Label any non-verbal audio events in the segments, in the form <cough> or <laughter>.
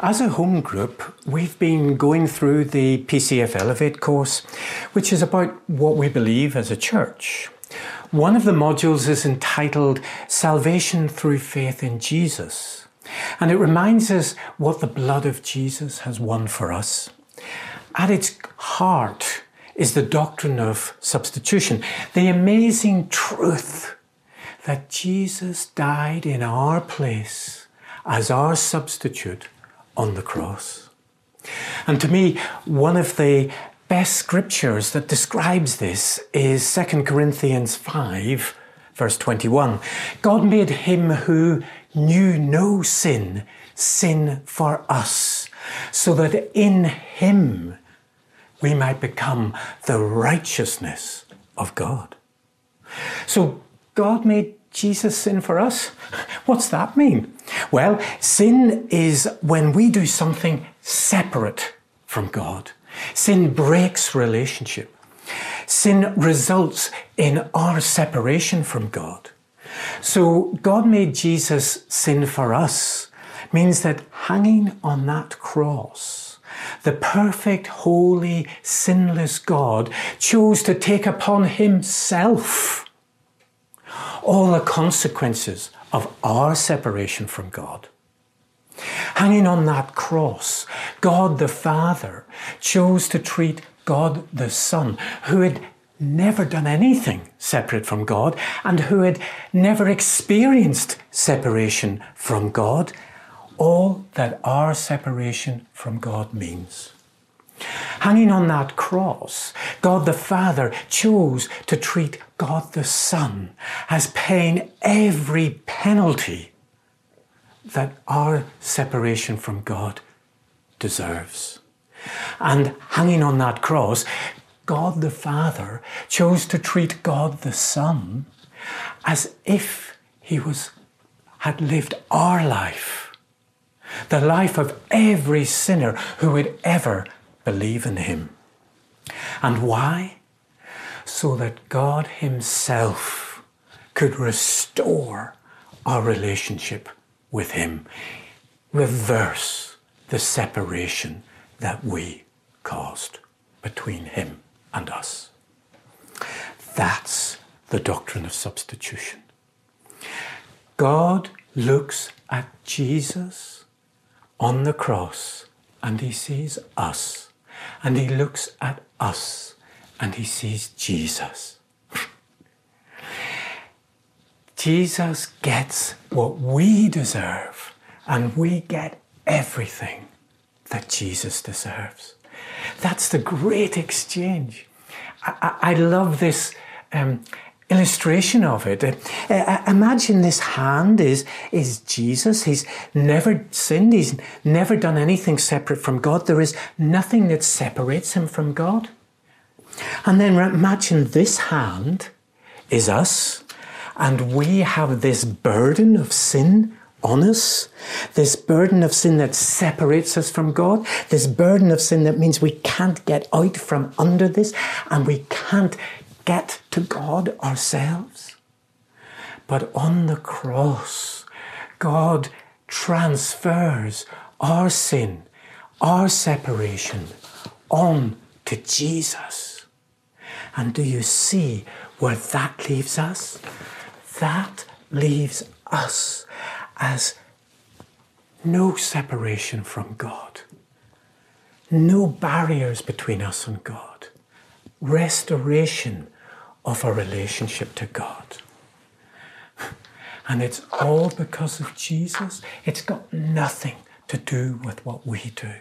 As a home group, we've been going through the PCF Elevate course, which is about what we believe as a church. One of the modules is entitled Salvation Through Faith in Jesus, and it reminds us what the blood of Jesus has won for us. At its heart is the doctrine of substitution, the amazing truth that Jesus died in our place as our substitute on the cross. And to me, one of the best scriptures that describes this is 2 Corinthians 5, verse 21. God made him who knew no sin, sin for us, so that in him we might become the righteousness of God. So God made Jesus sin for us? <laughs> What's that mean? Well, sin is when we do something separate from God. Sin breaks relationship. Sin results in our separation from God. So God made Jesus sin for us means that hanging on that cross, the perfect, holy, sinless God chose to take upon himself all the consequences of our separation from God. Hanging on that cross, God the Father chose to treat God the Son, who had never done anything separate from God and who had never experienced separation from God, all that our separation from God means. Hanging on that cross, God the Father chose to treat God the Son as paying every penalty that our separation from God deserves. And hanging on that cross, God the Father chose to treat God the Son as if he was had lived our life, the life of every sinner who would ever believe in him. And why? So that God Himself could restore our relationship with Him, reverse the separation that we caused between Him and us. That's the doctrine of substitution. God looks at Jesus on the cross and He sees us and he looks at us and he sees Jesus. Jesus gets what we deserve, and we get everything that Jesus deserves. That's the great exchange. I, I, I love this um, illustration of it. Uh, uh, imagine this hand is, is Jesus. He's never sinned. He's never done anything separate from God. There is nothing that separates him from God. And then imagine this hand is us, and we have this burden of sin on us, this burden of sin that separates us from God, this burden of sin that means we can't get out from under this, and we can't get to God ourselves. But on the cross, God transfers our sin, our separation on to Jesus. And do you see where that leaves us? That leaves us as no separation from God, no barriers between us and God, restoration of our relationship to God. And it's all because of Jesus. It's got nothing to do with what we do.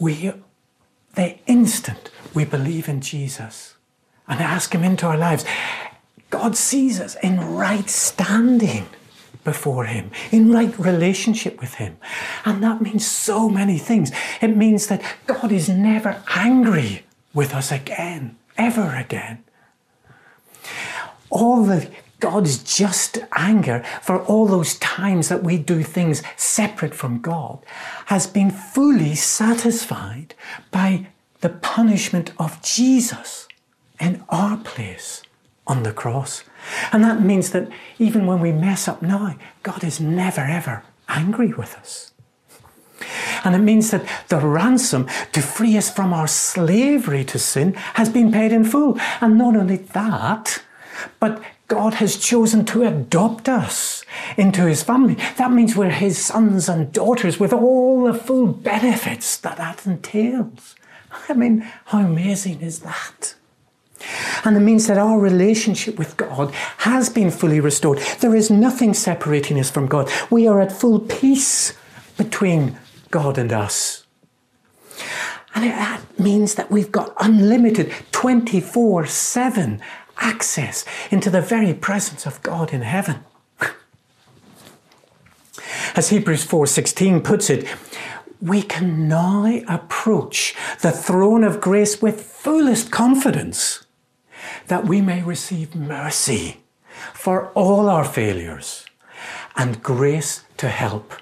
We, the instant we believe in Jesus and ask Him into our lives, God sees us in right standing before Him, in right relationship with Him. And that means so many things. It means that God is never angry with us again ever again. All the God's just anger for all those times that we do things separate from God has been fully satisfied by the punishment of Jesus in our place on the cross. And that means that even when we mess up now, God is never ever angry with us. And it means that the ransom to free us from our slavery to sin has been paid in full. And not only that, but God has chosen to adopt us into his family. That means we're his sons and daughters with all the full benefits that that entails. I mean, how amazing is that? And it means that our relationship with God has been fully restored. There is nothing separating us from God. We are at full peace between God and us. And that means that we've got unlimited 24 7 access into the very presence of God in heaven. <laughs> As Hebrews 4:16 puts it, we can now approach the throne of grace with fullest confidence that we may receive mercy for all our failures and grace to help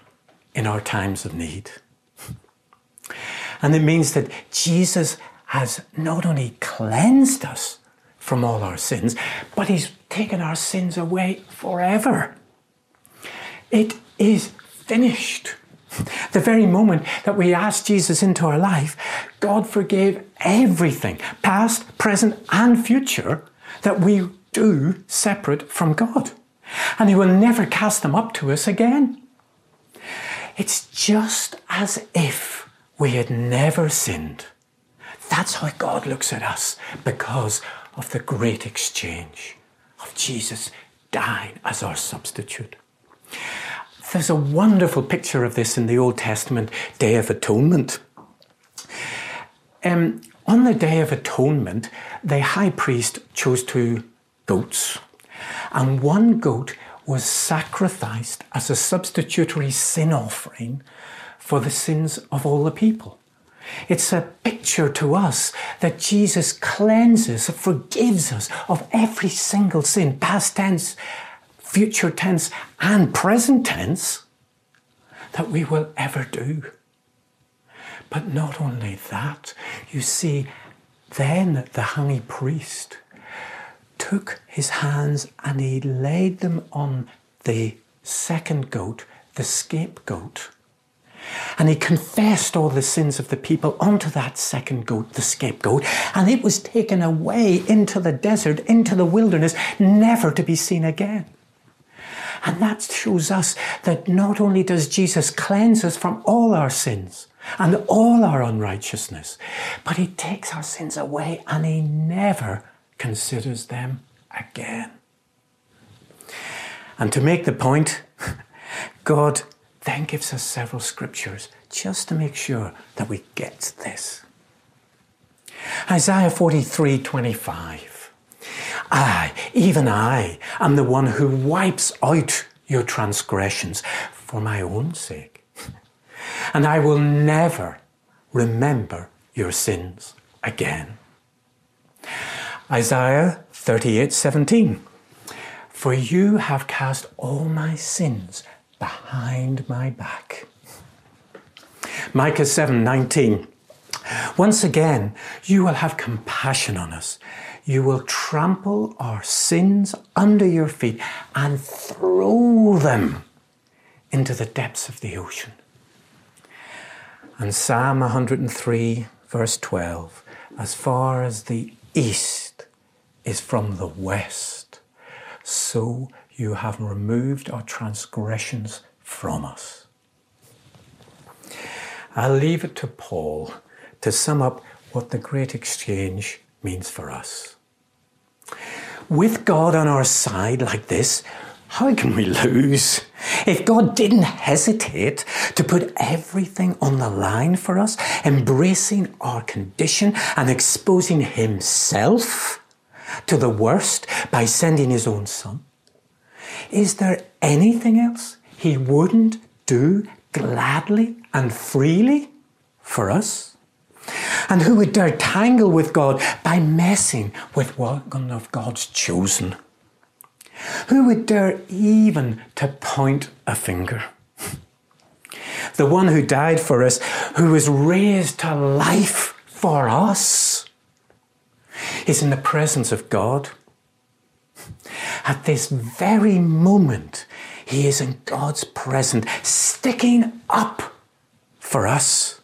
in our times of need. And it means that Jesus has not only cleansed us from all our sins, but He's taken our sins away forever. It is finished. The very moment that we asked Jesus into our life, God forgave everything, past, present, and future, that we do separate from God. And He will never cast them up to us again. It's just as if we had never sinned. That's how God looks at us because of the great exchange of Jesus dying as our substitute. There's a wonderful picture of this in the Old Testament Day of Atonement. Um, on the Day of Atonement, the high priest chose two goats, and one goat was sacrificed as a substitutory sin offering for the sins of all the people. It's a picture to us that Jesus cleanses, forgives us of every single sin, past tense, future tense, and present tense, that we will ever do. But not only that, you see, then the high priest took his hands and he laid them on the second goat, the scapegoat and he confessed all the sins of the people onto that second goat, the scapegoat, and it was taken away into the desert, into the wilderness, never to be seen again. And that shows us that not only does Jesus cleanse us from all our sins and all our unrighteousness, but he takes our sins away and he never considers them again. And to make the point, <laughs> God then gives us several scriptures just to make sure that we get this. Isaiah 43 25. I, even I, am the one who wipes out your transgressions for my own sake. <laughs> And I will never remember your sins again. Isaiah 38 17. For you have cast all my sins behind my back. Micah 7:19 Once again you will have compassion on us you will trample our sins under your feet and throw them into the depths of the ocean. And Psalm 103, verse 12 As far as the east is from the west, so you have removed our transgressions from us. I'll leave it to Paul to sum up what the great exchange means for us. With God on our side like this, how can we lose? If God didn't hesitate to put everything on the line for us, embracing our condition and exposing Himself to the worst by sending His own Son, is there anything else He wouldn't do gladly and freely for us? And who would dare tangle with God by messing with one of God's chosen? Who would dare even to point a finger? The one who died for us, who was raised to life for us, is in the presence of God at this very moment, He is in God's presence, sticking up for us.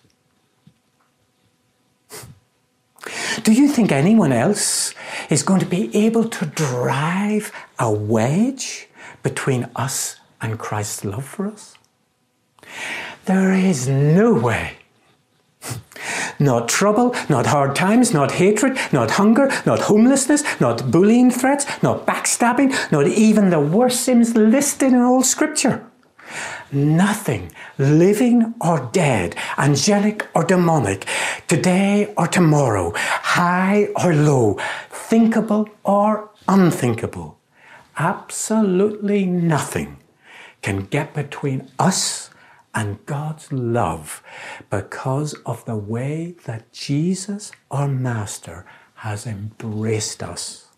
Do you think anyone else is going to be able to drive a wedge between us and Christ's love for us? There is no way. Not trouble, not hard times, not hatred, not hunger, not homelessness, not bullying threats, not backstabbing, not even the worst sins listed in all Scripture. Nothing, living or dead, angelic or demonic, today or tomorrow, high or low, thinkable or unthinkable, absolutely nothing can get between us and God's love because of the way that Jesus, our Master, has embraced us.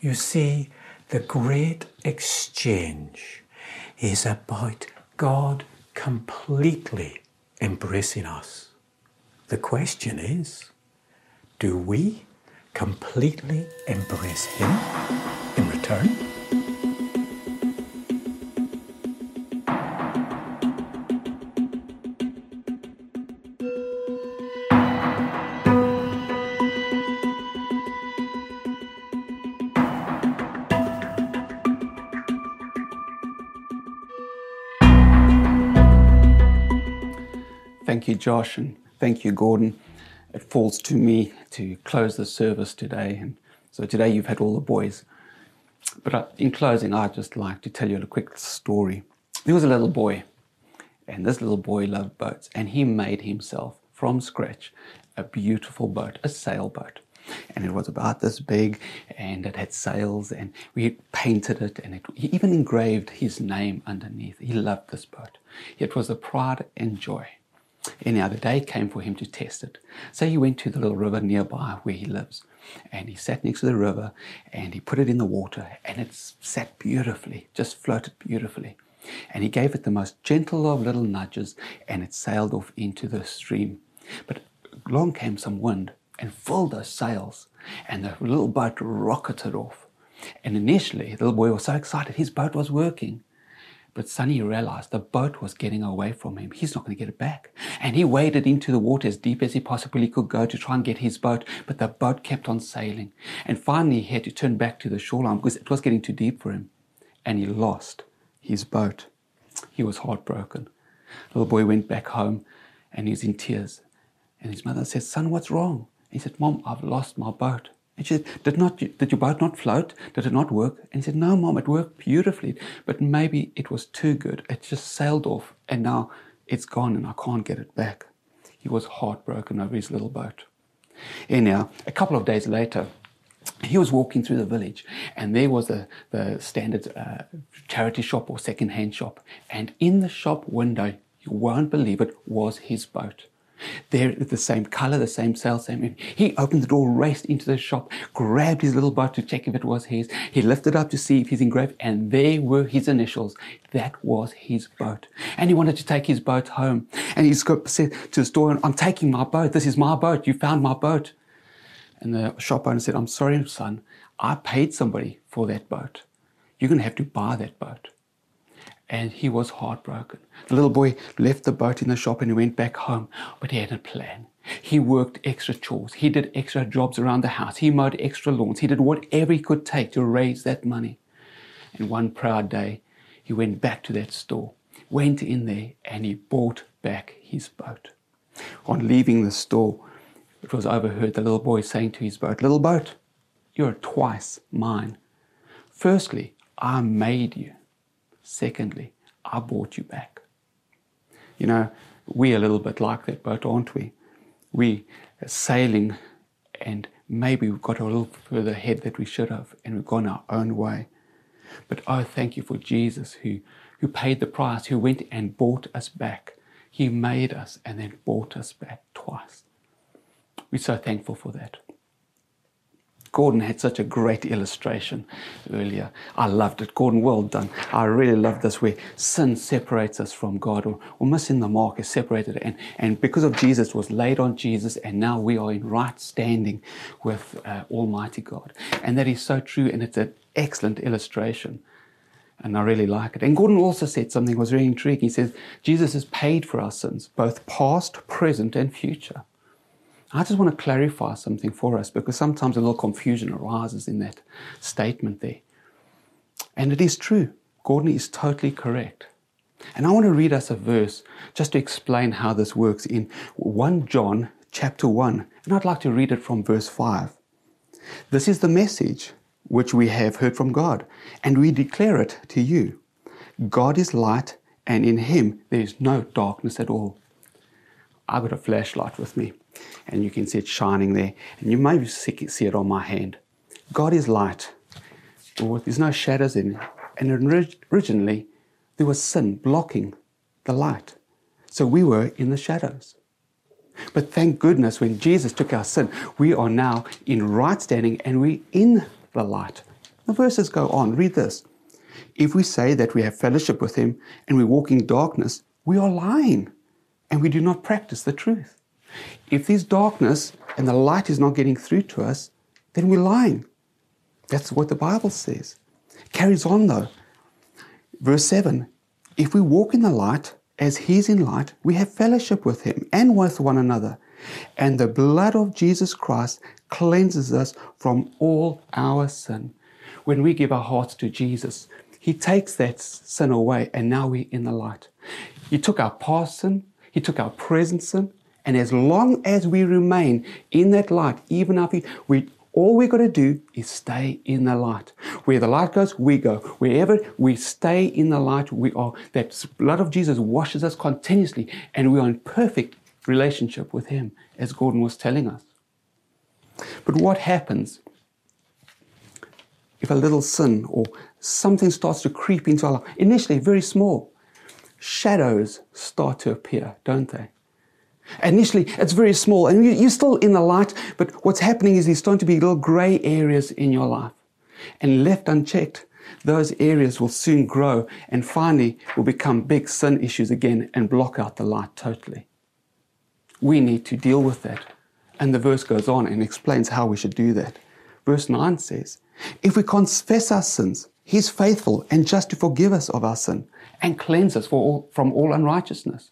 You see, the great exchange is about God completely embracing us. The question is do we completely embrace Him in return? Josh, and thank you, Gordon. It falls to me to close the service today. And so today you've had all the boys. But uh, in closing, I'd just like to tell you a quick story. There was a little boy, and this little boy loved boats, and he made himself from scratch a beautiful boat, a sailboat. And it was about this big, and it had sails, and we painted it, and it, he even engraved his name underneath. He loved this boat. It was a pride and joy. Anyhow, the day came for him to test it. So he went to the little river nearby where he lives. And he sat next to the river and he put it in the water and it sat beautifully, just floated beautifully. And he gave it the most gentle of little nudges and it sailed off into the stream. But along came some wind and filled those sails and the little boat rocketed off. And initially, the little boy was so excited, his boat was working. But Sonny realized the boat was getting away from him. He's not going to get it back. And he waded into the water as deep as he possibly could go to try and get his boat. But the boat kept on sailing. And finally, he had to turn back to the shoreline because it was getting too deep for him. And he lost his boat. He was heartbroken. The little boy went back home and he was in tears. And his mother said, Son, what's wrong? He said, Mom, I've lost my boat. And she said, did, not, did your boat not float? Did it not work? And he said, No, Mom, it worked beautifully. But maybe it was too good. It just sailed off and now it's gone and I can't get it back. He was heartbroken over his little boat. Anyhow, a couple of days later, he was walking through the village and there was the, the standard uh, charity shop or second-hand shop. And in the shop window, you won't believe it, was his boat. They're the same color, the same cell, same. He opened the door, raced into the shop, grabbed his little boat to check if it was his. He lifted up to see if he's engraved, and there were his initials. That was his boat. And he wanted to take his boat home. And he said to the store, I'm taking my boat. This is my boat. You found my boat. And the shop owner said, I'm sorry, son. I paid somebody for that boat. You're going to have to buy that boat and he was heartbroken. The little boy left the boat in the shop and he went back home, but he had a plan. He worked extra chores. He did extra jobs around the house. He mowed extra lawns. He did whatever he could take to raise that money. And one proud day, he went back to that store, went in there, and he bought back his boat. On leaving the store, it was overheard the little boy saying to his boat, Little boat, you're twice mine. Firstly, I made you. Secondly, I bought you back. You know, we're a little bit like that boat, aren't we? We are sailing and maybe we've got a little further ahead that we should have and we've gone our own way. But oh, thank you for Jesus who, who paid the price, who went and bought us back. He made us and then bought us back twice. We're so thankful for that. Gordon had such a great illustration earlier. I loved it. Gordon, well done. I really love this where sin separates us from God or, or missing the mark is separated. And, and because of Jesus, was laid on Jesus, and now we are in right standing with uh, Almighty God. And that is so true, and it's an excellent illustration. And I really like it. And Gordon also said something that was very intriguing. He says, Jesus has paid for our sins, both past, present, and future. I just want to clarify something for us because sometimes a little confusion arises in that statement there. And it is true. Gordon is totally correct. And I want to read us a verse just to explain how this works in 1 John chapter 1. And I'd like to read it from verse 5. This is the message which we have heard from God, and we declare it to you. God is light, and in him there is no darkness at all. I've got a flashlight with me, and you can see it shining there, and you may see it on my hand. God is light. There's no shadows in it. And originally, there was sin blocking the light. So we were in the shadows. But thank goodness when Jesus took our sin, we are now in right standing and we're in the light. The verses go on. Read this. If we say that we have fellowship with him and we walk in darkness, we are lying and we do not practice the truth. If there's darkness and the light is not getting through to us, then we're lying. That's what the Bible says. It carries on though. Verse 7 If we walk in the light, as He's in light, we have fellowship with Him and with one another. And the blood of Jesus Christ cleanses us from all our sin. When we give our hearts to Jesus, He takes that sin away, and now we're in the light. He took our past sin, He took our present sin, and as long as we remain in that light, even after we all we've got to do is stay in the light. Where the light goes, we go. Wherever we stay in the light, we are. That blood of Jesus washes us continuously, and we are in perfect relationship with Him, as Gordon was telling us. But what happens if a little sin or something starts to creep into our life? Initially, very small. Shadows start to appear, don't they? Initially, it's very small and you're still in the light, but what's happening is there's starting to be little gray areas in your life. And left unchecked, those areas will soon grow and finally will become big sin issues again and block out the light totally. We need to deal with that. And the verse goes on and explains how we should do that. Verse 9 says, If we confess our sins, He's faithful and just to forgive us of our sin and cleanse us all, from all unrighteousness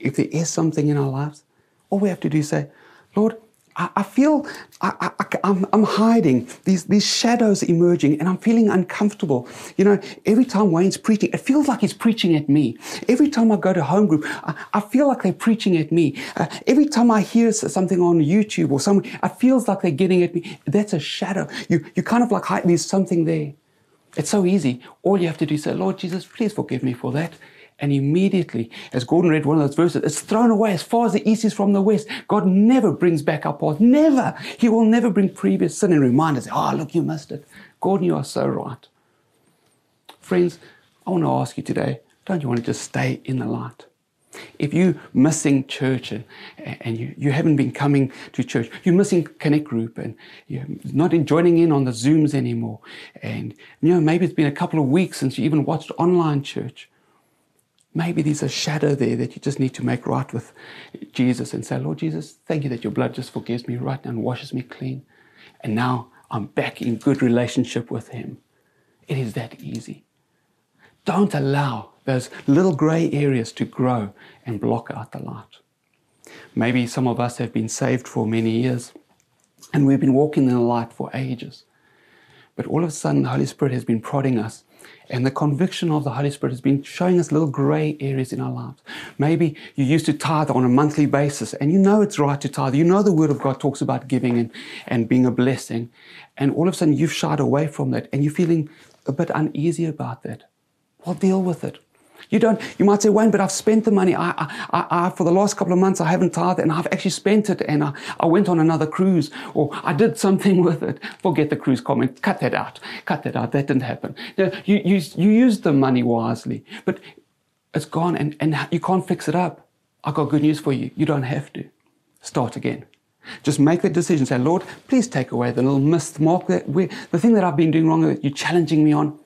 if there is something in our lives, all we have to do is say, Lord, I, I feel I, am I'm hiding, these, these shadows emerging, and I'm feeling uncomfortable. You know, every time Wayne's preaching, it feels like he's preaching at me. Every time I go to home group, I, I feel like they're preaching at me. Uh, every time I hear something on YouTube or something, it feels like they're getting at me. That's a shadow. You, you kind of like, hide, there's something there. It's so easy. All you have to do is say, Lord Jesus, please forgive me for that. And immediately, as Gordon read one of those verses, it's thrown away as far as the east is from the west. God never brings back our past. Never. He will never bring previous sin and remind us, oh, look, you missed it. Gordon, you are so right. Friends, I want to ask you today, don't you want to just stay in the light? If you're missing church and, and you, you haven't been coming to church, you're missing Connect Group and you're not joining in on the Zooms anymore, and you know, maybe it's been a couple of weeks since you even watched online church. Maybe there's a shadow there that you just need to make right with Jesus and say, Lord Jesus, thank you that your blood just forgives me right now and washes me clean. And now I'm back in good relationship with Him. It is that easy. Don't allow those little gray areas to grow and block out the light. Maybe some of us have been saved for many years and we've been walking in the light for ages. But all of a sudden, the Holy Spirit has been prodding us and the conviction of the Holy Spirit has been showing us little gray areas in our lives. Maybe you used to tithe on a monthly basis and you know it's right to tithe. You know the Word of God talks about giving and, and being a blessing. And all of a sudden you've shied away from that and you're feeling a bit uneasy about that. Well, deal with it. You don't, you might say, Wayne, but I've spent the money. I, I, I, for the last couple of months, I haven't tithed and I've actually spent it and I, I went on another cruise or I did something <laughs> with it. Forget the cruise comment. Cut that out. Cut that out. That didn't happen. You, you, you used the money wisely, but it's gone and, and you can't fix it up. I've got good news for you. You don't have to. Start again. Just make that decision. Say, Lord, please take away the little missed mark that the thing that I've been doing wrong that you're challenging me on.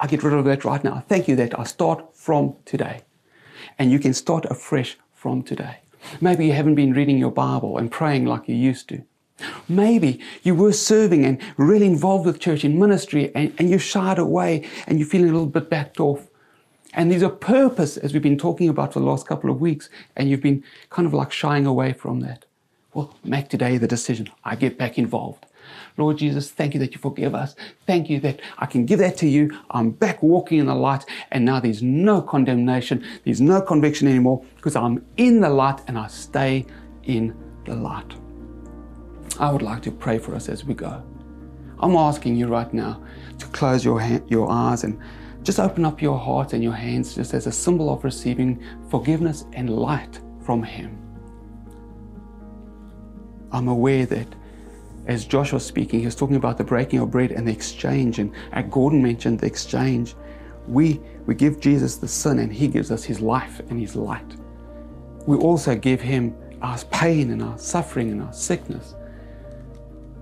I get rid of that right now. Thank you that I start from today. And you can start afresh from today. Maybe you haven't been reading your Bible and praying like you used to. Maybe you were serving and really involved with church in ministry and, and you shied away and you're feeling a little bit backed off. And there's a purpose, as we've been talking about for the last couple of weeks, and you've been kind of like shying away from that. Well, make today the decision. I get back involved. Lord Jesus, thank you that you forgive us. Thank you that I can give that to you. I'm back walking in the light, and now there's no condemnation, there's no conviction anymore because I'm in the light and I stay in the light. I would like to pray for us as we go. I'm asking you right now to close your, hand, your eyes and just open up your heart and your hands just as a symbol of receiving forgiveness and light from Him. I'm aware that as Josh was speaking, he was talking about the breaking of bread and the exchange, and Gordon mentioned the exchange. We, we give Jesus the sin, and He gives us His life and His light. We also give Him our pain and our suffering and our sickness.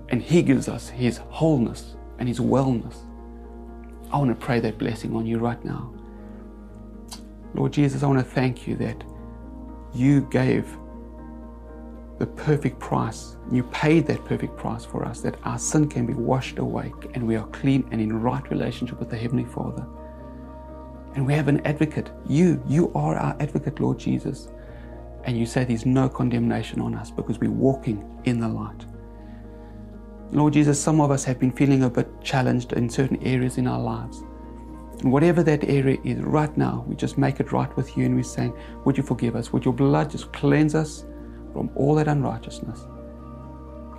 And He gives us His wholeness and His wellness. I want to pray that blessing on you right now. Lord Jesus, I want to thank you that you gave the perfect price. You paid that perfect price for us, that our sin can be washed away and we are clean and in right relationship with the Heavenly Father. And we have an advocate. You, you are our advocate, Lord Jesus. And you say there's no condemnation on us because we're walking in the light. Lord Jesus, some of us have been feeling a bit challenged in certain areas in our lives. And whatever that area is right now, we just make it right with you and we're saying, Would you forgive us? Would your blood just cleanse us from all that unrighteousness?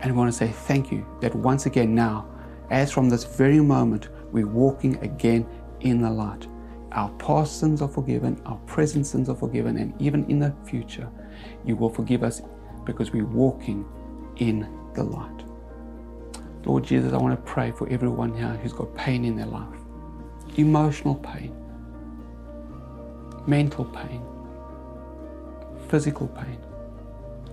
And we want to say thank you that once again now, as from this very moment, we're walking again in the light. Our past sins are forgiven, our present sins are forgiven, and even in the future, you will forgive us because we're walking in the light. Lord Jesus, I want to pray for everyone here who's got pain in their life emotional pain, mental pain, physical pain.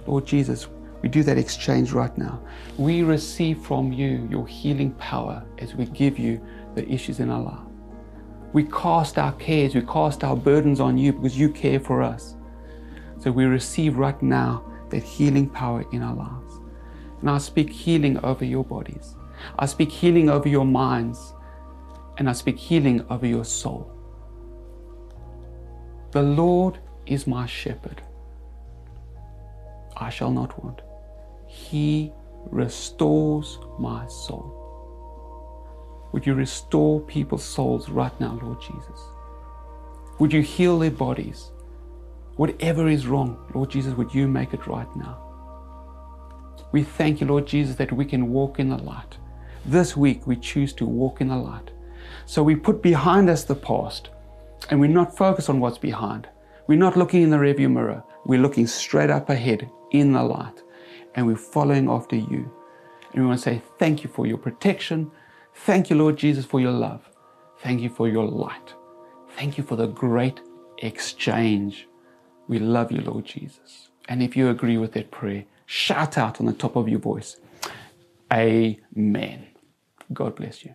Lord Jesus, we do that exchange right now. We receive from you your healing power as we give you the issues in our life. We cast our cares, we cast our burdens on you because you care for us. So we receive right now that healing power in our lives. And I speak healing over your bodies. I speak healing over your minds. And I speak healing over your soul. The Lord is my shepherd. I shall not want. He restores my soul. Would you restore people's souls right now, Lord Jesus? Would you heal their bodies? Whatever is wrong, Lord Jesus, would you make it right now? We thank you, Lord Jesus, that we can walk in the light. This week we choose to walk in the light. So we put behind us the past and we're not focused on what's behind. We're not looking in the rearview mirror. We're looking straight up ahead in the light and we're following after you. And we want to say thank you for your protection. Thank you, Lord Jesus, for your love. Thank you for your light. Thank you for the great exchange. We love you, Lord Jesus. And if you agree with that prayer, shout out on the top of your voice. Amen. God bless you.